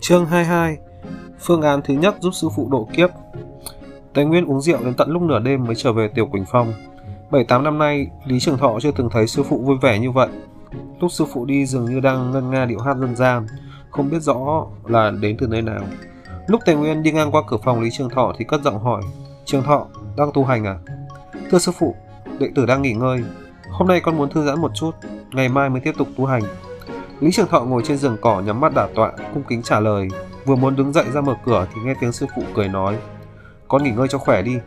Chương 22 Phương án thứ nhất giúp sư phụ độ kiếp. Tề Nguyên uống rượu đến tận lúc nửa đêm mới trở về Tiểu Quỳnh Phong. 7-8 năm nay, Lý Trường Thọ chưa từng thấy sư phụ vui vẻ như vậy. Lúc sư phụ đi dường như đang ngân nga điệu hát dân gian Không biết rõ là đến từ nơi nào. Lúc Tề Nguyên đi ngang qua cửa phòng Lý Trường Thọ thì cất giọng hỏi Trường Thọ, đang tu hành à? Thưa sư phụ, đệ tử đang nghỉ ngơi Hôm nay con muốn thư giãn một chút Ngày mai mới tiếp tục tu hành Lý Trường Thọ ngồi trên giường cỏ nhắm mắt đả tọa, cung kính trả lời. Vừa muốn đứng dậy ra mở cửa thì nghe tiếng sư phụ cười nói. Con nghỉ ngơi cho khỏe đi.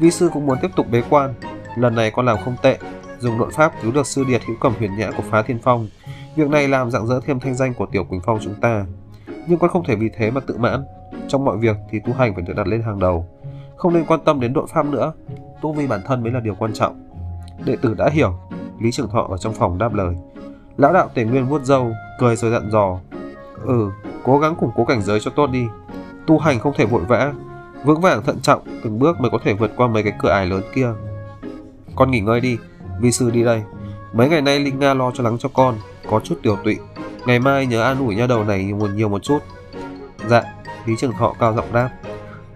Vi sư cũng muốn tiếp tục bế quan. Lần này con làm không tệ, dùng nội pháp cứu được sư điệt hữu cầm huyền nhã của phá thiên phong. Việc này làm rạng rỡ thêm thanh danh của tiểu Quỳnh Phong chúng ta. Nhưng con không thể vì thế mà tự mãn. Trong mọi việc thì tu hành phải được đặt lên hàng đầu. Không nên quan tâm đến đội pháp nữa. Tu vi bản thân mới là điều quan trọng. Đệ tử đã hiểu. Lý Trường Thọ ở trong phòng đáp lời. Lão đạo tề nguyên vuốt râu, cười rồi dặn dò. Ừ, cố gắng củng cố cảnh giới cho tốt đi. Tu hành không thể vội vã, vững vàng thận trọng, từng bước mới có thể vượt qua mấy cái cửa ải lớn kia. Con nghỉ ngơi đi, vi sư đi đây. Mấy ngày nay Linh Nga lo cho lắng cho con, có chút tiểu tụy. Ngày mai nhớ an ủi nha đầu này nhiều, nhiều một chút. Dạ, Lý Trường Thọ cao giọng đáp.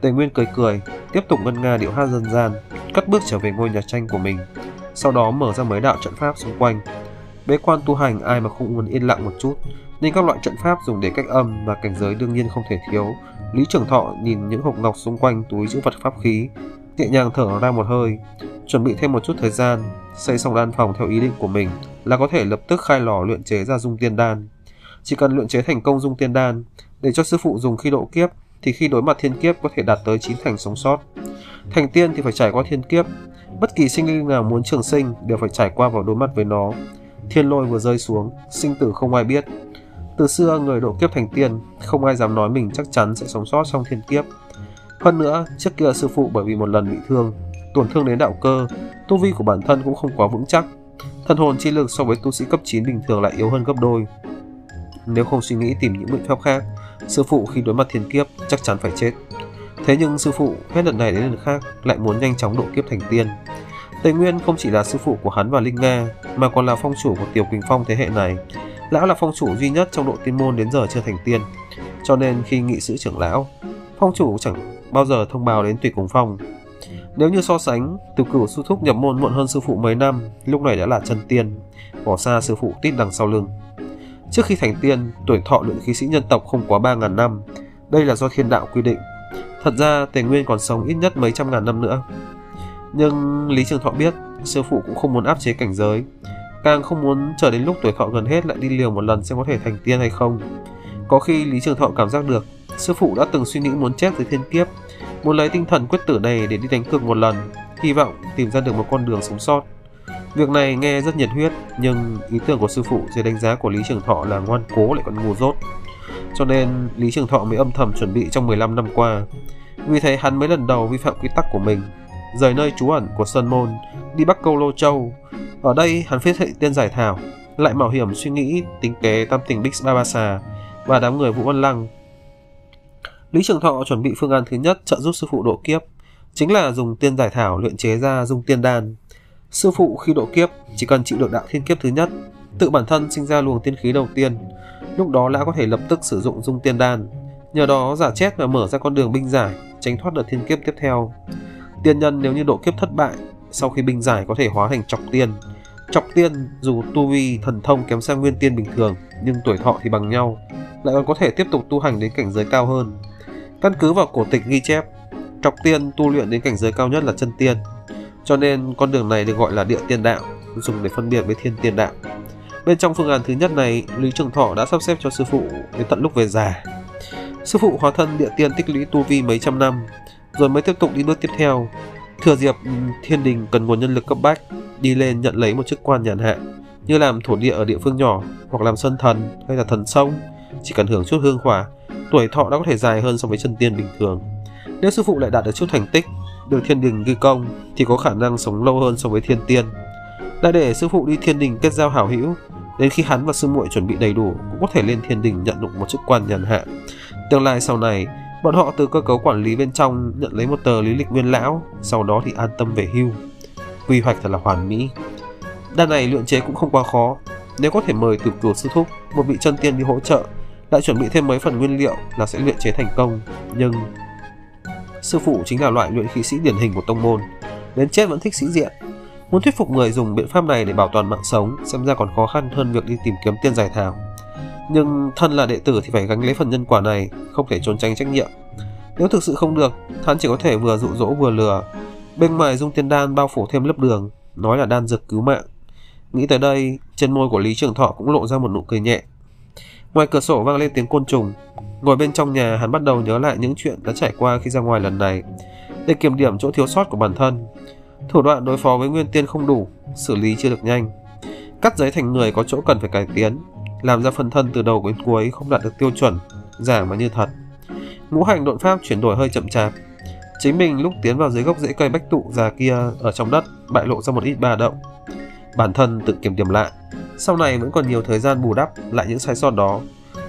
Tề Nguyên cười cười, tiếp tục ngân nga điệu hát dân gian, cất bước trở về ngôi nhà tranh của mình. Sau đó mở ra mấy đạo trận pháp xung quanh, Bế quan tu hành ai mà không muốn yên lặng một chút, nên các loại trận pháp dùng để cách âm và cảnh giới đương nhiên không thể thiếu. Lý Trường Thọ nhìn những hộp ngọc xung quanh túi chữ vật pháp khí, nhẹ nhàng thở ra một hơi, chuẩn bị thêm một chút thời gian, xây xong đan phòng theo ý định của mình là có thể lập tức khai lò luyện chế ra dung tiên đan. Chỉ cần luyện chế thành công dung tiên đan, để cho sư phụ dùng khi độ kiếp, thì khi đối mặt thiên kiếp có thể đạt tới chín thành sống sót. Thành tiên thì phải trải qua thiên kiếp, bất kỳ sinh linh nào muốn trường sinh đều phải trải qua vào đối mặt với nó. Thiên lôi vừa rơi xuống, sinh tử không ai biết. Từ xưa người độ kiếp thành tiên, không ai dám nói mình chắc chắn sẽ sống sót trong thiên kiếp. Hơn nữa, trước kia sư phụ bởi vì một lần bị thương, tổn thương đến đạo cơ, tu vi của bản thân cũng không quá vững chắc. Thần hồn chi lực so với tu sĩ cấp 9 bình thường lại yếu hơn gấp đôi. Nếu không suy nghĩ tìm những biện pháp khác, sư phụ khi đối mặt thiên kiếp chắc chắn phải chết. Thế nhưng sư phụ hết lần này đến lần khác lại muốn nhanh chóng độ kiếp thành tiên. Tề Nguyên không chỉ là sư phụ của hắn và Linh Nga, mà còn là phong chủ của Tiểu Quỳnh Phong thế hệ này. Lão là phong chủ duy nhất trong độ tiên môn đến giờ chưa thành tiên, cho nên khi nghị sự trưởng lão, phong chủ chẳng bao giờ thông báo đến Tùy Cùng Phong. Nếu như so sánh, từ cửu sư thúc nhập môn muộn hơn sư phụ mấy năm, lúc này đã là chân tiên, bỏ xa sư phụ tít đằng sau lưng. Trước khi thành tiên, tuổi thọ luyện khí sĩ nhân tộc không quá 3.000 năm, đây là do thiên đạo quy định. Thật ra, Tề Nguyên còn sống ít nhất mấy trăm ngàn năm nữa. Nhưng Lý Trường Thọ biết sư phụ cũng không muốn áp chế cảnh giới, càng không muốn chờ đến lúc tuổi thọ gần hết lại đi liều một lần xem có thể thành tiên hay không. Có khi Lý Trường Thọ cảm giác được sư phụ đã từng suy nghĩ muốn chết dưới thiên kiếp, muốn lấy tinh thần quyết tử này để đi đánh cược một lần, hy vọng tìm ra được một con đường sống sót. Việc này nghe rất nhiệt huyết, nhưng ý tưởng của sư phụ dưới đánh giá của Lý Trường Thọ là ngoan cố lại còn ngu dốt. Cho nên Lý Trường Thọ mới âm thầm chuẩn bị trong 15 năm qua. Vì thế hắn mấy lần đầu vi phạm quy tắc của mình, rời nơi trú ẩn của Sơn Môn, đi Bắc Câu Lô Châu. Ở đây hắn phết hệ tiên giải thảo, lại mạo hiểm suy nghĩ tính kế tam tình Bích Babasa và đám người Vũ Văn Lăng. Lý Trường Thọ chuẩn bị phương án thứ nhất trợ giúp sư phụ độ kiếp, chính là dùng tiên giải thảo luyện chế ra dung tiên đan. Sư phụ khi độ kiếp chỉ cần chịu được đạo thiên kiếp thứ nhất, tự bản thân sinh ra luồng tiên khí đầu tiên, lúc đó lão có thể lập tức sử dụng dung tiên đan, nhờ đó giả chết và mở ra con đường binh giải, tránh thoát đợt thiên kiếp tiếp theo. Tiên nhân nếu như độ kiếp thất bại, sau khi binh giải có thể hóa thành trọc tiên. Trọc tiên dù tu vi thần thông kém sang nguyên tiên bình thường, nhưng tuổi thọ thì bằng nhau, lại còn có thể tiếp tục tu hành đến cảnh giới cao hơn. Căn cứ vào cổ tịch ghi chép, trọc tiên tu luyện đến cảnh giới cao nhất là chân tiên, cho nên con đường này được gọi là địa tiên đạo, dùng để phân biệt với thiên tiên đạo. Bên trong phương án thứ nhất này, Lý Trường Thọ đã sắp xếp cho sư phụ đến tận lúc về già. Sư phụ hóa thân địa tiên tích lũy tu vi mấy trăm năm, rồi mới tiếp tục đi bước tiếp theo. Thừa dịp ừ, thiên đình cần nguồn nhân lực cấp bách, đi lên nhận lấy một chức quan nhàn hạ, như làm thổ địa ở địa phương nhỏ, hoặc làm sơn thần hay là thần sông, chỉ cần hưởng chút hương hỏa, tuổi thọ đã có thể dài hơn so với chân tiên bình thường. Nếu sư phụ lại đạt được chút thành tích, được thiên đình ghi công, thì có khả năng sống lâu hơn so với thiên tiên. Đã để sư phụ đi thiên đình kết giao hảo hữu, đến khi hắn và sư muội chuẩn bị đầy đủ cũng có thể lên thiên đình nhận được một chức quan nhàn hạ. Tương lai sau này, Bọn họ từ cơ cấu quản lý bên trong nhận lấy một tờ lý lịch nguyên lão, sau đó thì an tâm về hưu. Quy hoạch thật là hoàn mỹ. Đan này luyện chế cũng không quá khó. Nếu có thể mời từ cửu sư thúc, một vị chân tiên đi hỗ trợ, lại chuẩn bị thêm mấy phần nguyên liệu là sẽ luyện chế thành công. Nhưng sư phụ chính là loại luyện khí sĩ điển hình của tông môn, đến chết vẫn thích sĩ diện. Muốn thuyết phục người dùng biện pháp này để bảo toàn mạng sống xem ra còn khó khăn hơn việc đi tìm kiếm tiên giải thảo. Nhưng thân là đệ tử thì phải gánh lấy phần nhân quả này, không thể trốn tránh trách nhiệm. Nếu thực sự không được, hắn chỉ có thể vừa dụ dỗ vừa lừa. Bên ngoài dung tiên đan bao phủ thêm lớp đường, nói là đan dược cứu mạng. Nghĩ tới đây, trên môi của Lý Trường Thọ cũng lộ ra một nụ cười nhẹ. Ngoài cửa sổ vang lên tiếng côn trùng. Ngồi bên trong nhà, hắn bắt đầu nhớ lại những chuyện đã trải qua khi ra ngoài lần này, để kiểm điểm chỗ thiếu sót của bản thân. Thủ đoạn đối phó với Nguyên Tiên không đủ, xử lý chưa được nhanh. Cắt giấy thành người có chỗ cần phải cải tiến, làm ra phần thân từ đầu đến cuối không đạt được tiêu chuẩn, giả mà như thật. Ngũ hành độn pháp chuyển đổi hơi chậm chạp. Chính mình lúc tiến vào dưới gốc rễ cây bách tụ già kia ở trong đất bại lộ ra một ít ba động. Bản thân tự kiểm điểm lại, sau này vẫn còn nhiều thời gian bù đắp lại những sai sót đó.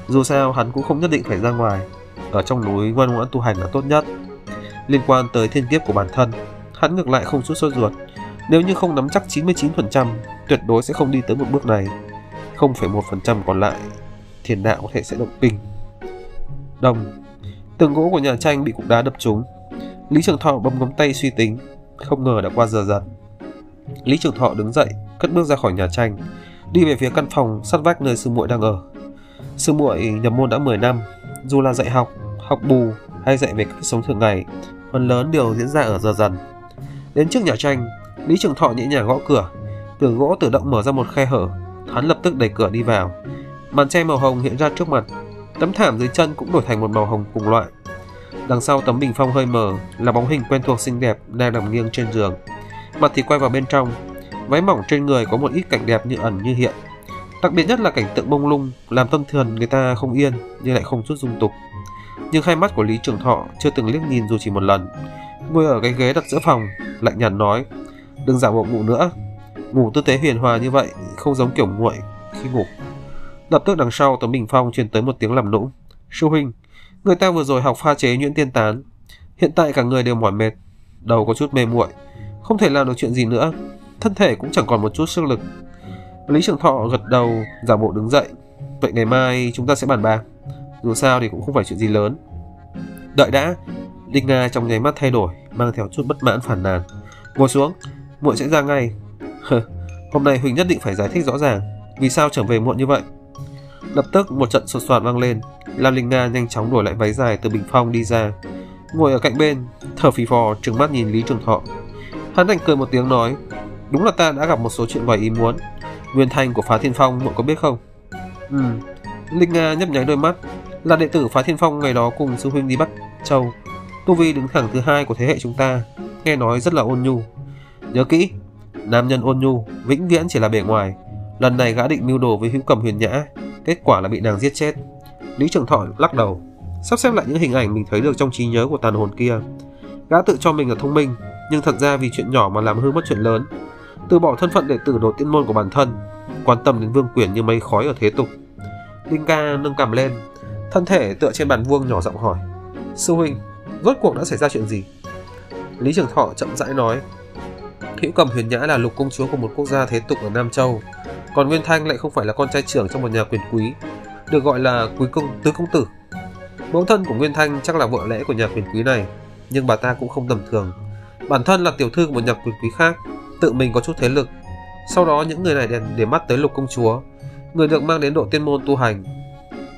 Dù sao hắn cũng không nhất định phải ra ngoài, ở trong núi ngoan ngoãn tu hành là tốt nhất. Liên quan tới thiên kiếp của bản thân, hắn ngược lại không chút sốt ruột. Nếu như không nắm chắc 99%, tuyệt đối sẽ không đi tới một bước này. 0,1% còn lại, thiên đạo có thể sẽ động kinh. Đồng Tường gỗ của nhà tranh bị cục đá đập trúng. Lý Trường Thọ bấm ngón tay suy tính, không ngờ đã qua giờ dần. Lý Trường Thọ đứng dậy, cất bước ra khỏi nhà tranh, đi về phía căn phòng sát vách nơi sư muội đang ở. Sư muội nhập môn đã 10 năm, dù là dạy học, học bù hay dạy về cách sống thường ngày, phần lớn đều diễn ra ở giờ dần. Đến trước nhà tranh, Lý Trường Thọ nhẹ nhàng gõ cửa, cửa gỗ tự động mở ra một khe hở, hắn lập tức đẩy cửa đi vào. Màn che màu hồng hiện ra trước mặt, Tấm thảm dưới chân cũng đổi thành một màu hồng cùng loại. Đằng sau tấm bình phong hơi mờ là bóng hình quen thuộc xinh đẹp đang nằm nghiêng trên giường. Mặt thì quay vào bên trong, váy mỏng trên người có một ít cảnh đẹp như ẩn như hiện. Đặc biệt nhất là cảnh tượng bông lung làm tâm thần người ta không yên nhưng lại không chút dung tục. Nhưng hai mắt của Lý Trường Thọ chưa từng liếc nhìn dù chỉ một lần. Ngồi ở cái ghế đặt giữa phòng, lạnh nhạt nói: "Đừng giả bộ ngủ nữa. Ngủ tư thế huyền hòa như vậy không giống kiểu nguội khi ngủ." Lập tức đằng sau tấm bình phong truyền tới một tiếng làm nũng. Sư huynh, người ta vừa rồi học pha chế nhuyễn tiên tán. Hiện tại cả người đều mỏi mệt, đầu có chút mê muội, không thể làm được chuyện gì nữa. Thân thể cũng chẳng còn một chút sức lực. Lý Trường Thọ gật đầu, giả bộ đứng dậy. Vậy ngày mai chúng ta sẽ bàn bạc. Dù sao thì cũng không phải chuyện gì lớn. Đợi đã. Đinh Nga trong nháy mắt thay đổi, mang theo chút bất mãn phản nàn. Ngồi xuống, muội sẽ ra ngay. Hôm nay Huỳnh nhất định phải giải thích rõ ràng vì sao trở về muộn như vậy. Lập tức một trận sột soạt vang lên, Lam Linh Nga nhanh chóng đổi lại váy dài từ bình phong đi ra, ngồi ở cạnh bên, thở phì phò trừng mắt nhìn Lý Trường Thọ. Hắn đành cười một tiếng nói, đúng là ta đã gặp một số chuyện ngoài ý muốn. Nguyên Thanh của Phá Thiên Phong muội có biết không? Ừ, Linh Nga nhấp nháy đôi mắt, là đệ tử Phá Thiên Phong ngày đó cùng sư huynh đi bắt Châu. Tu Vi đứng thẳng thứ hai của thế hệ chúng ta, nghe nói rất là ôn nhu. Nhớ kỹ, nam nhân ôn nhu vĩnh viễn chỉ là bề ngoài. Lần này gã định mưu đồ với hữu cầm huyền nhã, kết quả là bị nàng giết chết. Lý Trường Thọ lắc đầu, sắp xếp lại những hình ảnh mình thấy được trong trí nhớ của tàn hồn kia. Gã tự cho mình là thông minh, nhưng thật ra vì chuyện nhỏ mà làm hư mất chuyện lớn. Từ bỏ thân phận đệ tử đồ tiên môn của bản thân, quan tâm đến vương quyền như mây khói ở thế tục. Đinh ca nâng cằm lên, thân thể tựa trên bàn vuông nhỏ giọng hỏi. Sư huynh, rốt cuộc đã xảy ra chuyện gì? Lý Trường Thọ chậm rãi nói. Hữu cầm huyền nhã là lục công chúa của một quốc gia thế tục ở Nam Châu, còn Nguyên Thanh lại không phải là con trai trưởng trong một nhà quyền quý, được gọi là quý công tứ công tử. Mẫu thân của Nguyên Thanh chắc là vợ lẽ của nhà quyền quý này, nhưng bà ta cũng không tầm thường. Bản thân là tiểu thư của một nhà quyền quý khác, tự mình có chút thế lực. Sau đó những người này để, để mắt tới lục công chúa, người được mang đến độ tiên môn tu hành.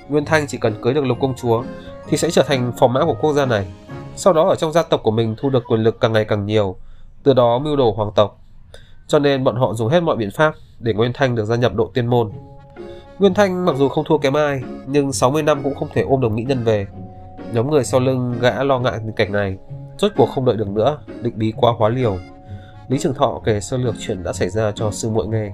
Nguyên Thanh chỉ cần cưới được lục công chúa thì sẽ trở thành phò mã của quốc gia này. Sau đó ở trong gia tộc của mình thu được quyền lực càng ngày càng nhiều, từ đó mưu đồ hoàng tộc. Cho nên bọn họ dùng hết mọi biện pháp để Nguyên Thanh được gia nhập độ tiên môn. Nguyên Thanh mặc dù không thua kém ai, nhưng 60 năm cũng không thể ôm được mỹ nhân về. Nhóm người sau lưng gã lo ngại tình cảnh này, rốt cuộc không đợi được nữa, định bí quá hóa liều. Lý Trường Thọ kể sơ lược chuyện đã xảy ra cho sư muội nghe.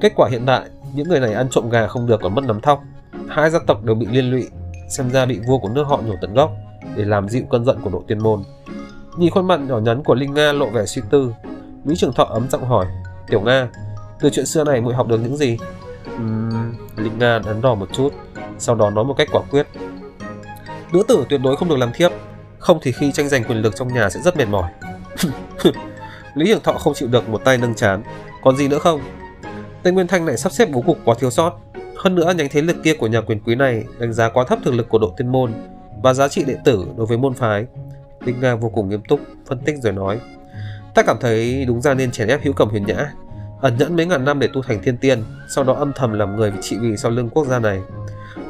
Kết quả hiện tại, những người này ăn trộm gà không được còn mất nắm thóc. Hai gia tộc đều bị liên lụy, xem ra bị vua của nước họ nhổ tận gốc để làm dịu cơn giận của đội tiên môn. Nhìn khuôn mặt nhỏ nhắn của Linh Nga lộ vẻ suy tư, Lý Trường Thọ ấm giọng hỏi, Tiểu Nga, từ chuyện xưa này muội học được những gì? Uhm, Linh Nga đắn đo một chút, sau đó nói một cách quả quyết. Nữ tử tuyệt đối không được làm thiếp, không thì khi tranh giành quyền lực trong nhà sẽ rất mệt mỏi. Lý Hiển Thọ không chịu được một tay nâng chán, còn gì nữa không? Tây Nguyên Thanh lại sắp xếp bố cục quá thiếu sót. Hơn nữa nhánh thế lực kia của nhà quyền quý này đánh giá quá thấp thực lực của đội tiên môn và giá trị đệ tử đối với môn phái. Đinh Nga vô cùng nghiêm túc, phân tích rồi nói. Ta cảm thấy đúng ra nên chèn ép hữu cầm huyền nhã, ẩn nhẫn mấy ngàn năm để tu thành thiên tiên, sau đó âm thầm làm người vị trị vì sau lưng quốc gia này.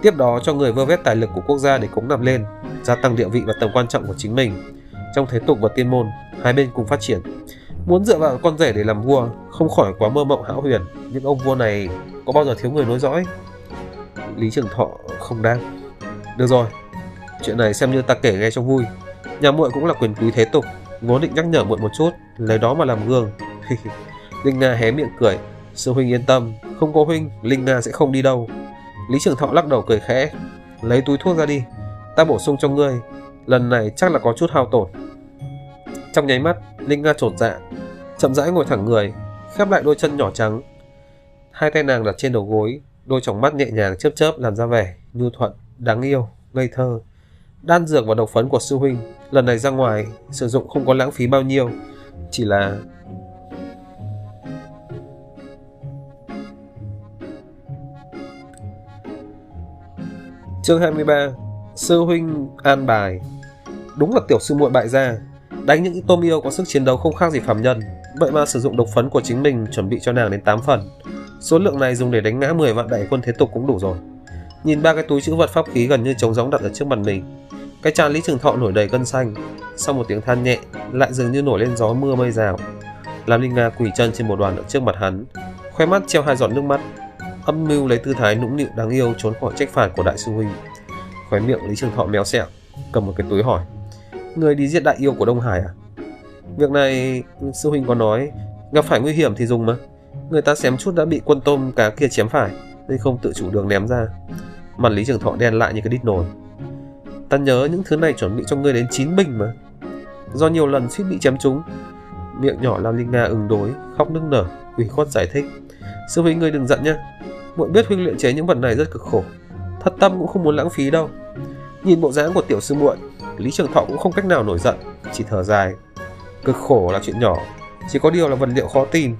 Tiếp đó cho người vơ vét tài lực của quốc gia để cống nạp lên, gia tăng địa vị và tầm quan trọng của chính mình. Trong thế tục và tiên môn, hai bên cùng phát triển. Muốn dựa vào con rể để làm vua, không khỏi quá mơ mộng hão huyền, nhưng ông vua này có bao giờ thiếu người nối dõi? Lý Trường Thọ không đang. Được rồi, chuyện này xem như ta kể nghe cho vui. Nhà muội cũng là quyền quý thế tục, vốn định nhắc nhở muội một chút, lấy đó mà làm gương. Linh Nga hé miệng cười, sư huynh yên tâm, không có huynh, Linh Nga sẽ không đi đâu. Lý Trường Thọ lắc đầu cười khẽ, lấy túi thuốc ra đi, ta bổ sung cho ngươi, lần này chắc là có chút hao tổn. Trong nháy mắt, Linh Nga trột dạ, chậm rãi ngồi thẳng người, khép lại đôi chân nhỏ trắng. Hai tay nàng đặt trên đầu gối, đôi tròng mắt nhẹ nhàng chớp chớp làm ra vẻ nhu thuận, đáng yêu, ngây thơ. Đan dược và độc phấn của sư huynh lần này ra ngoài sử dụng không có lãng phí bao nhiêu, chỉ là Chương 23 Sư huynh an bài. Đúng là tiểu sư muội bại gia. Đánh những tôm yêu có sức chiến đấu không khác gì phàm nhân. Vậy mà sử dụng độc phấn của chính mình chuẩn bị cho nàng đến 8 phần. Số lượng này dùng để đánh ngã 10 vạn đại quân thế tục cũng đủ rồi. Nhìn ba cái túi chữ vật pháp khí gần như trống rỗng đặt ở trước mặt mình. Cái tràn Lý Trường Thọ nổi đầy gân xanh. Sau một tiếng than nhẹ, Lại dường như nổi lên gió mưa mây rào. Làm Linh Nga quỳ chân trên một đoàn ở trước mặt hắn, Khoe mắt treo hai giọt nước mắt, âm mưu lấy tư thái nũng nịu đáng yêu trốn khỏi trách phạt của đại sư huynh khóe miệng lý trường thọ méo xẹo cầm một cái túi hỏi người đi giết đại yêu của đông hải à? Việc này sư huynh có nói gặp phải nguy hiểm thì dùng mà. Người ta xém chút đã bị quân tôm cá kia chém phải nên không tự chủ đường ném ra. Mặt lý trường thọ đen lại như cái đít nồi. Ta nhớ những thứ này chuẩn bị cho ngươi đến 9 bình mà. Do nhiều lần suýt bị chém chúng miệng nhỏ lam linh nga ứng đối khóc nức nở ủy khuất giải thích sư huynh ngươi đừng giận nhé, muội biết huynh luyện chế những vật này rất cực khổ. Thật tâm cũng không muốn lãng phí đâu nhìn bộ dáng của tiểu sư muội, lý trường thọ cũng không cách nào nổi giận, chỉ thở dài. Cực khổ là chuyện nhỏ, chỉ có điều là vật liệu khó tìm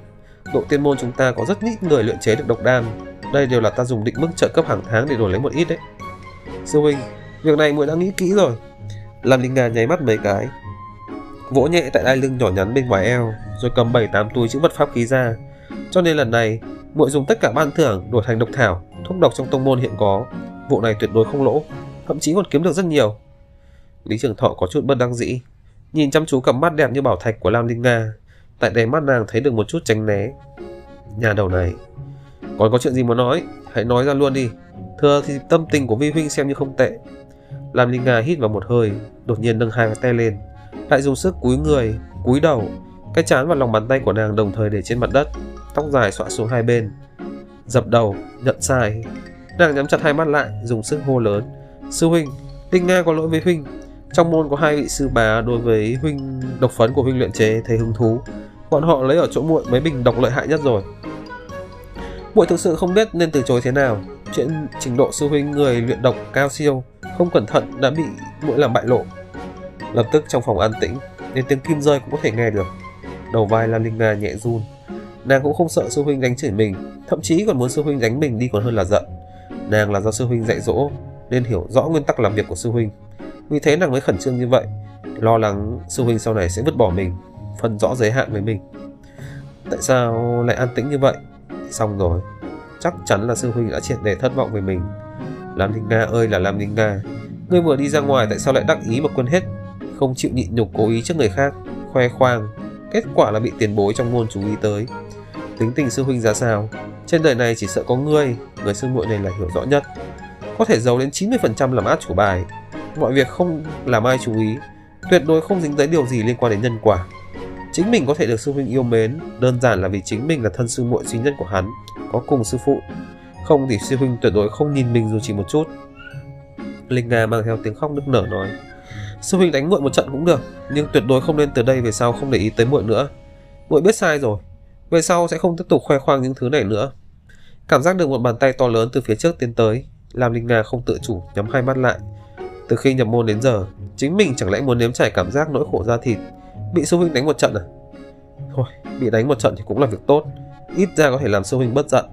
độ tiên môn chúng ta có rất ít người luyện chế được độc đan. Đây đều là ta dùng định mức trợ cấp hàng tháng để đổi lấy một ít đấy. Sư huynh, việc này muội đã nghĩ kỹ rồi. Làm linh nga nháy mắt mấy cái. Vỗ nhẹ tại đai lưng nhỏ nhắn bên ngoài eo, rồi cầm bảy tám túi chữ vật pháp khí ra. Cho nên lần này, muội dùng tất cả ban thưởng đổi thành độc thảo, thuốc độc trong tông môn hiện có. Vụ này tuyệt đối không lỗ thậm chí còn kiếm được rất nhiều. Lý trường thọ có chút bất đắc dĩ, nhìn chăm chú cặp mắt đẹp như bảo thạch của lam linh nga. Tại đáy mắt nàng thấy được một chút tránh né. Nhà đầu này, còn có chuyện gì muốn nói? Hãy nói ra luôn đi. Thưa thì tâm tình của vi huynh xem như không tệ. Lam linh nga hít vào một hơi, đột nhiên nâng hai cái tay lên. Lại dùng sức cúi người, cúi đầu, cái chán và lòng bàn tay của nàng đồng thời để trên mặt đất, tóc dài xõa xuống hai bên. Dập đầu, nhận sai. Nàng nhắm chặt hai mắt lại, dùng sức hô lớn sư huynh Đinh nga có lỗi với huynh. Trong môn có hai vị sư bà đối với huynh độc phấn của huynh luyện chế thấy hứng thú. Bọn họ lấy ở chỗ muội mấy bình độc lợi hại nhất rồi. Muội thực sự không biết nên từ chối thế nào. Chuyện trình độ sư huynh người luyện độc cao siêu, không cẩn thận đã bị muội làm bại lộ. Lập tức trong phòng an tĩnh, nên tiếng kim rơi cũng có thể nghe được. Đầu vai lam linh nga nhẹ run. Nàng cũng không sợ sư huynh đánh chửi mình, thậm chí còn muốn sư huynh đánh mình đi còn hơn là giận. Nàng là do sư huynh dạy dỗ nên hiểu rõ nguyên tắc làm việc của sư huynh. Vì thế nàng mới khẩn trương như vậy, lo lắng sư huynh sau này sẽ vứt bỏ mình, phân rõ giới hạn với mình. Tại sao lại an tĩnh như vậy? Xong rồi, chắc chắn là sư huynh đã triệt để thất vọng về mình. Lam linh nga ơi là lam linh nga, ngươi vừa đi ra ngoài tại sao lại đắc ý mà quên hết? Không chịu nhịn nhục cố ý trước người khác, khoe khoang, kết quả là bị tiền bối trong môn chú ý tới. Tính tình sư huynh ra sao? Trên đời này chỉ sợ có ngươi, người sư muội này là hiểu rõ nhất có thể giấu đến 90% làm át chủ bài. Mọi việc không làm ai chú ý, tuyệt đối không dính tới điều gì liên quan đến nhân quả. Chính mình có thể được sư huynh yêu mến, đơn giản là vì chính mình là thân sư muội duy nhất của hắn, có cùng sư phụ. Không thì sư huynh tuyệt đối không nhìn mình dù chỉ một chút. Linh nga mang theo tiếng khóc nức nở nói, sư huynh đánh muội một trận cũng được, nhưng tuyệt đối không nên từ đây về sau không để ý tới muội nữa. Muội biết sai rồi, về sau sẽ không tiếp tục khoe khoang những thứ này nữa. Cảm giác được một bàn tay to lớn từ phía trước tiến tới làm linh nga không tự chủ nhắm hai mắt lại Từ khi nhập môn đến giờ, chính mình chẳng lẽ muốn nếm trải cảm giác nỗi khổ da thịt, bị sư huynh đánh một trận à? Thôi, bị đánh một trận thì cũng là việc tốt, ít ra có thể làm sư huynh bất giận.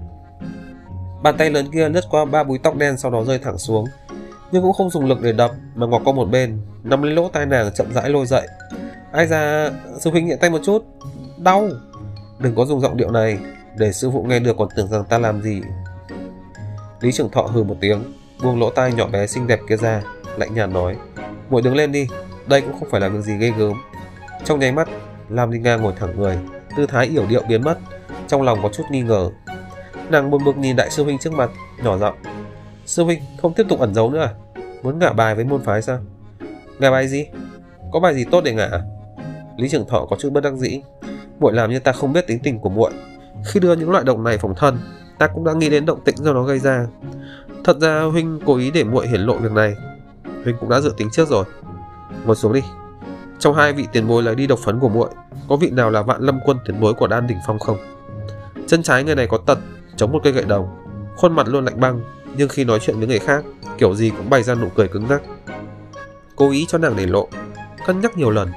Bàn tay lớn kia lướt qua ba búi tóc đen sau đó rơi thẳng xuống, nhưng cũng không dùng lực để đập mà ngọc qua một bên, nắm lấy lỗ tai nàng chậm rãi lôi dậy. Ai ra, sư huynh nhẹ tay một chút, đau. Đừng có dùng giọng điệu này, để sư phụ nghe được còn tưởng rằng ta làm gì. Lý trưởng thọ hừ một tiếng, buông lỗ tai nhỏ bé xinh đẹp kia ra, lạnh nhạt nói, muội đứng lên đi, đây cũng không phải là việc gì ghê gớm. Trong nháy mắt, Lam Linh Nga ngồi thẳng người, tư thái yểu điệu biến mất, trong lòng có chút nghi ngờ. Nàng buồn bực nhìn đại sư huynh trước mặt, nhỏ giọng, sư huynh không tiếp tục ẩn giấu nữa à? Muốn ngả bài với môn phái sao? Ngả bài gì? Có bài gì tốt để ngả? À? Lý trưởng thọ có chút bất đắc dĩ. Muội làm như ta không biết tính tình của muội. Khi đưa những loại độc này phòng thân, ta cũng đã nghĩ đến động tĩnh do nó gây ra. Thật ra huynh cố ý để muội hiển lộ việc này. Huynh cũng đã dự tính trước rồi. Ngồi xuống đi. Trong hai vị tiền bối lấy đi độc phấn của muội, có vị nào là vạn lâm quân tiền bối của đan đỉnh phong không? Chân trái người này có tật, chống một cây gậy đồng, khuôn mặt luôn lạnh băng, nhưng khi nói chuyện với người khác, kiểu gì cũng bày ra nụ cười cứng ngắc. Cố ý cho nàng để lộ, cân nhắc nhiều lần.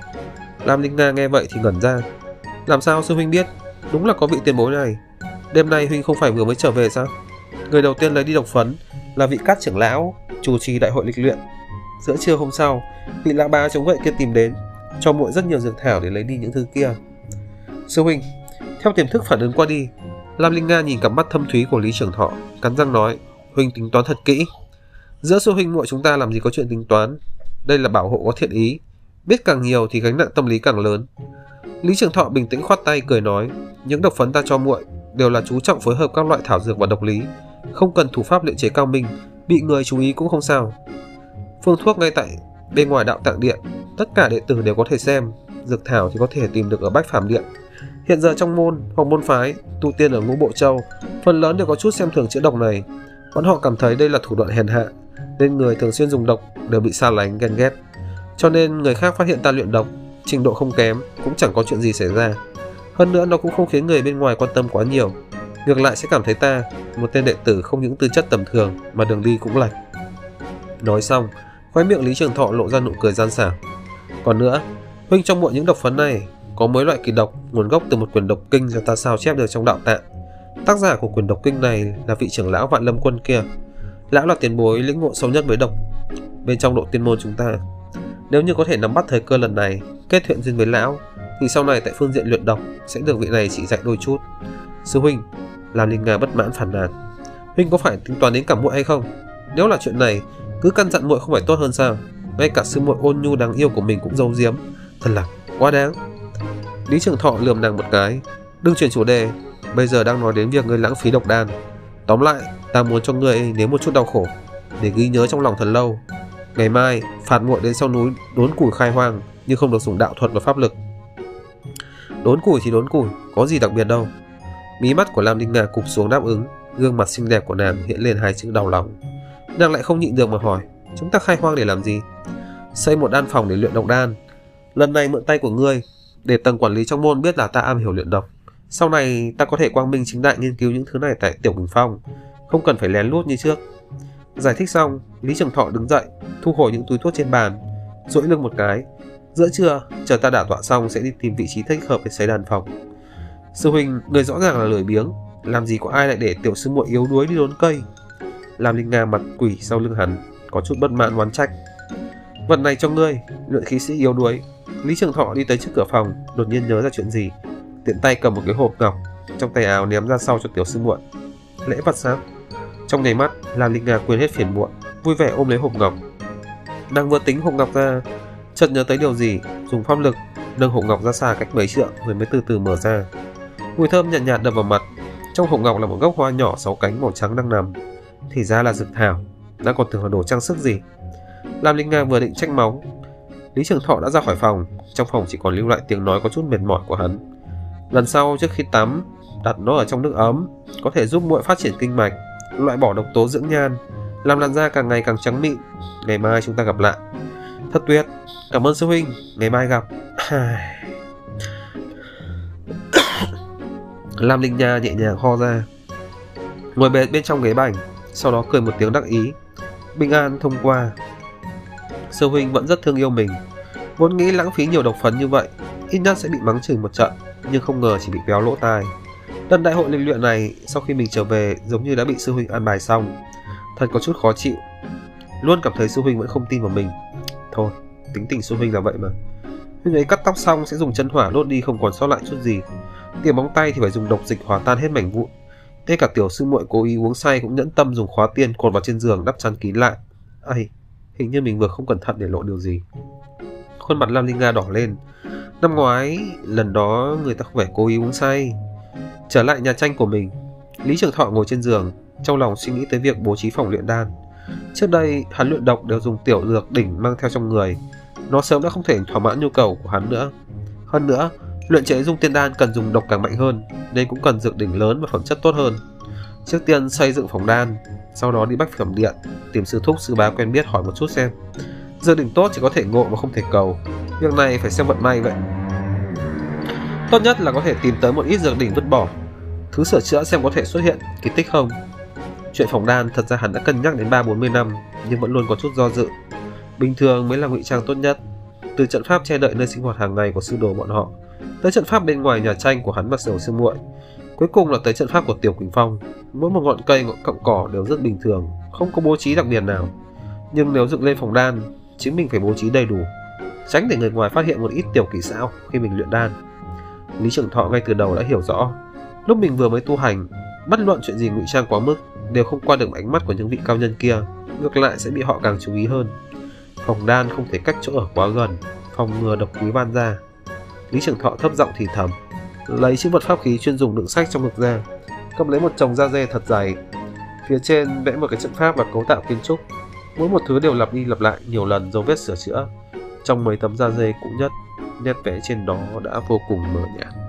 Lam Linh Nga nghe vậy thì ngẩn ra. Làm sao sư huynh biết? Đúng là có vị tiền bối này. Đêm nay huynh không phải vừa mới trở về sao? Người đầu tiên lấy đi độc phấn là vị cát trưởng lão, chủ trì đại hội lịch luyện. Giữa trưa hôm sau, vị lão ba chống gậy kia tìm đến, cho muội rất nhiều dược thảo để lấy đi những thứ kia. Sư huynh, theo tiềm thức phản ứng qua đi, Lam Linh Nga nhìn cặp mắt thâm thúy của Lý Trưởng Thọ, cắn răng nói, huynh tính toán thật kỹ. Giữa sư huynh muội chúng ta làm gì có chuyện tính toán, đây là bảo hộ có thiện ý, biết càng nhiều thì gánh nặng tâm lý càng lớn. Lý Trường Thọ bình tĩnh khoát tay cười nói, những độc phấn ta cho muội đều là chú trọng phối hợp các loại thảo dược và độc lý, không cần thủ pháp luyện chế cao minh, bị người chú ý cũng không sao. Phương thuốc ngay tại bên ngoài đạo tạng điện, tất cả đệ tử đều có thể xem, dược thảo thì có thể tìm được ở Bách Phàm điện. Hiện giờ trong môn hoặc môn phái, tu tiên ở ngũ bộ châu, phần lớn đều có chút xem thường chữa độc này. Bọn họ cảm thấy đây là thủ đoạn hèn hạ, nên người thường xuyên dùng độc đều bị xa lánh ghen ghét. Cho nên người khác phát hiện ta luyện độc, trình độ không kém, cũng chẳng có chuyện gì xảy ra. Hơn nữa nó cũng không khiến người bên ngoài quan tâm quá nhiều. Ngược lại sẽ cảm thấy ta, một tên đệ tử không những tư chất tầm thường mà đường đi cũng lạch Nói xong, khóe miệng Lý Trường Thọ lộ ra nụ cười gian xảo. Còn nữa, huynh trong muội những độc phấn này có mấy loại kỳ độc nguồn gốc từ một quyển độc kinh do ta sao chép được trong đạo tạng. Tác giả của quyển độc kinh này là vị trưởng lão Vạn Lâm Quân kia. Lão là tiền bối lĩnh ngộ sâu nhất với độc bên trong độ tiên môn chúng ta. Nếu như có thể nắm bắt thời cơ lần này, kết thiện duyên với lão, thì sau này tại phương diện luyện độc sẽ được vị này chỉ dạy đôi chút. Sư huynh, làm Linh Nga bất mãn phản nàn. Huynh có phải tính toán đến cả muội hay không? Nếu là chuyện này, cứ căn dặn muội không phải tốt hơn sao? Ngay cả sư muội ôn nhu đáng yêu của mình cũng giấu giếm, thật là quá đáng. Lý Trường Thọ lườm nàng một cái, đừng chuyển chủ đề, bây giờ đang nói đến việc ngươi lãng phí độc đan. Tóm lại, ta muốn cho ngươi nếm một chút đau khổ, để ghi nhớ trong lòng thật lâu. Ngày mai, phạt muội đến sau núi đốn củi khai hoang, nhưng không được dùng đạo thuật và pháp lực. Đốn củi thì đốn củi, có gì đặc biệt đâu. Mí mắt của Lam Đinh Ngà cụp xuống đáp ứng, gương mặt xinh đẹp của nàng hiện lên hai chữ đau lòng. Nàng lại không nhịn được mà hỏi, chúng ta khai hoang để làm gì? Xây một đan phòng để luyện độc đan. Lần này mượn tay của ngươi, để tầng quản lý trong môn biết là ta am hiểu luyện độc. Sau này ta có thể quang minh chính đại nghiên cứu những thứ này tại Tiểu Bình Phong, không cần phải lén lút như trước. Giải thích xong, Lý Trường Thọ đứng dậy, thu hồi những túi thuốc trên bàn, duỗi lưng một cái. Giữa trưa, chờ ta đả tọa xong sẽ đi tìm vị trí thích hợp để xây đàn phòng. Sư huynh, người rõ ràng là lười biếng, làm gì có ai lại để tiểu sư muội yếu đuối đi đốn cây. Làm Linh Nga mặt quỷ sau lưng hắn, có chút bất mãn oán trách. Vật này cho ngươi, luyện khí sĩ yếu đuối. Lý Trường Thọ đi tới trước cửa phòng, đột nhiên nhớ ra chuyện gì, tiện tay cầm một cái hộp ngọc trong tay áo ném ra sau cho tiểu sư muội. Lễ vật sao? Trong nháy mắt, Lam Linh Nga quên hết phiền muộn, vui vẻ ôm lấy hộp ngọc. Đang vừa tính hộp ngọc ra, chợt nhớ tới điều gì, dùng pháp lực nâng hộp ngọc ra xa cách mấy trượng rồi mới từ từ mở ra. Mùi thơm nhạt nhạt đập vào mặt. Trong hộp ngọc là một gốc hoa nhỏ sáu cánh màu trắng đang nằm. Thì ra là dược thảo, đã còn tưởng là đồ trang sức gì. Lam Linh Nga vừa định trách móng, Lý Trường Thọ đã ra khỏi phòng, trong phòng chỉ còn lưu lại tiếng nói có chút mệt mỏi của hắn. Lần sau trước khi tắm, đặt nó ở trong nước ấm, có thể giúp muội phát triển kinh mạch, loại bỏ độc tố dưỡng nhan, làm làn da càng ngày càng trắng mịn. Ngày mai chúng ta gặp lại. Thật tuyệt, cảm ơn sư huynh, ngày mai gặp. Lam Linh Nha nhẹ nhàng ho ra. Ngồi bệt bên trong ghế bành, sau đó cười một tiếng đắc ý. Bình an thông qua. sư huynh vẫn rất thương yêu mình. Vốn nghĩ lãng phí nhiều độc phấn như vậy, ít nhất sẽ bị mắng chửi một trận, nhưng không ngờ chỉ bị véo lỗ tai. Lần đại hội linh luyện này, sau khi mình trở về giống như đã bị sư huynh an bài xong. Thật có chút khó chịu. Luôn cảm thấy sư huynh vẫn không tin vào mình. Thôi, tính tình Xuân huynh là vậy mà. Huynh ấy cắt tóc xong sẽ dùng chân hỏa đốt đi không còn sót lại chút gì. Tiềm bóng tay thì phải dùng độc dịch hòa tan hết mảnh vụn. Ngay cả tiểu sư muội cố ý uống say cũng nhẫn tâm dùng khóa tiên cột vào trên giường đắp chăn kín lại. Ây, hình như mình vừa không cẩn thận để lộ điều gì. Khuôn mặt Lam Linh Nga đỏ lên. Năm ngoái, lần đó người ta không phải cố ý uống say. Trở lại nhà tranh của mình, Lý Trường Thọ ngồi trên giường, trong lòng suy nghĩ tới việc bố trí phòng luyện đan. Trước đây, hắn luyện độc đều dùng tiểu dược đỉnh mang theo trong người. Nó sớm đã không thể thỏa mãn nhu cầu của hắn nữa. Hơn nữa, luyện chế dung tiên đan cần dùng độc càng mạnh hơn, nên cũng cần dược đỉnh lớn và phẩm chất tốt hơn. Trước tiên xây dựng phòng đan, sau đó đi bách phẩm điện, tìm sư thúc sư bá quen biết hỏi một chút xem. Dược đỉnh tốt chỉ có thể ngộ mà không thể cầu. Việc này phải xem vận may vậy. Tốt nhất là có thể tìm tới một ít dược đỉnh vứt bỏ, thứ sửa chữa xem có thể xuất hiện kỳ tích không. Chuyện phòng đan thật ra hắn đã cân nhắc đến 3-40 năm, nhưng vẫn luôn có chút do dự. Bình thường mới là ngụy trang tốt nhất. Từ trận pháp che đậy nơi sinh hoạt hàng ngày của sư đồ bọn họ, tới trận pháp bên ngoài nhà tranh của hắn và sầu sư muội, cuối cùng là tới trận pháp của Tiểu Quỳnh Phong. Mỗi một ngọn cây, ngọn cọng cỏ đều rất bình thường, không có bố trí đặc biệt nào. Nhưng nếu dựng lên phòng đan, chính mình phải bố trí đầy đủ, tránh để người ngoài phát hiện một ít tiểu kỳ xảo khi mình luyện đan. Lý Trường Thọ ngay từ đầu đã hiểu rõ, lúc mình vừa mới tu hành, bất luận chuyện gì ngụy trang quá mức đều không qua được ánh mắt của những vị cao nhân kia, ngược lại sẽ bị họ càng chú ý hơn. Phòng đan không thể cách chỗ ở quá gần, phòng ngừa độc quý ban ra. Lý Trường Thọ thấp giọng thì thầm, lấy chiếc vật pháp khí chuyên dùng đựng sách trong ngực ra, cầm lấy một chồng da dê thật dày. Phía trên vẽ một cái trận pháp và cấu tạo kiến trúc. Mỗi một thứ đều lặp đi lặp lại nhiều lần dấu vết sửa chữa. Trong mấy tấm da dê cũ nhất, nét vẽ trên đó đã vô cùng mờ nhạt.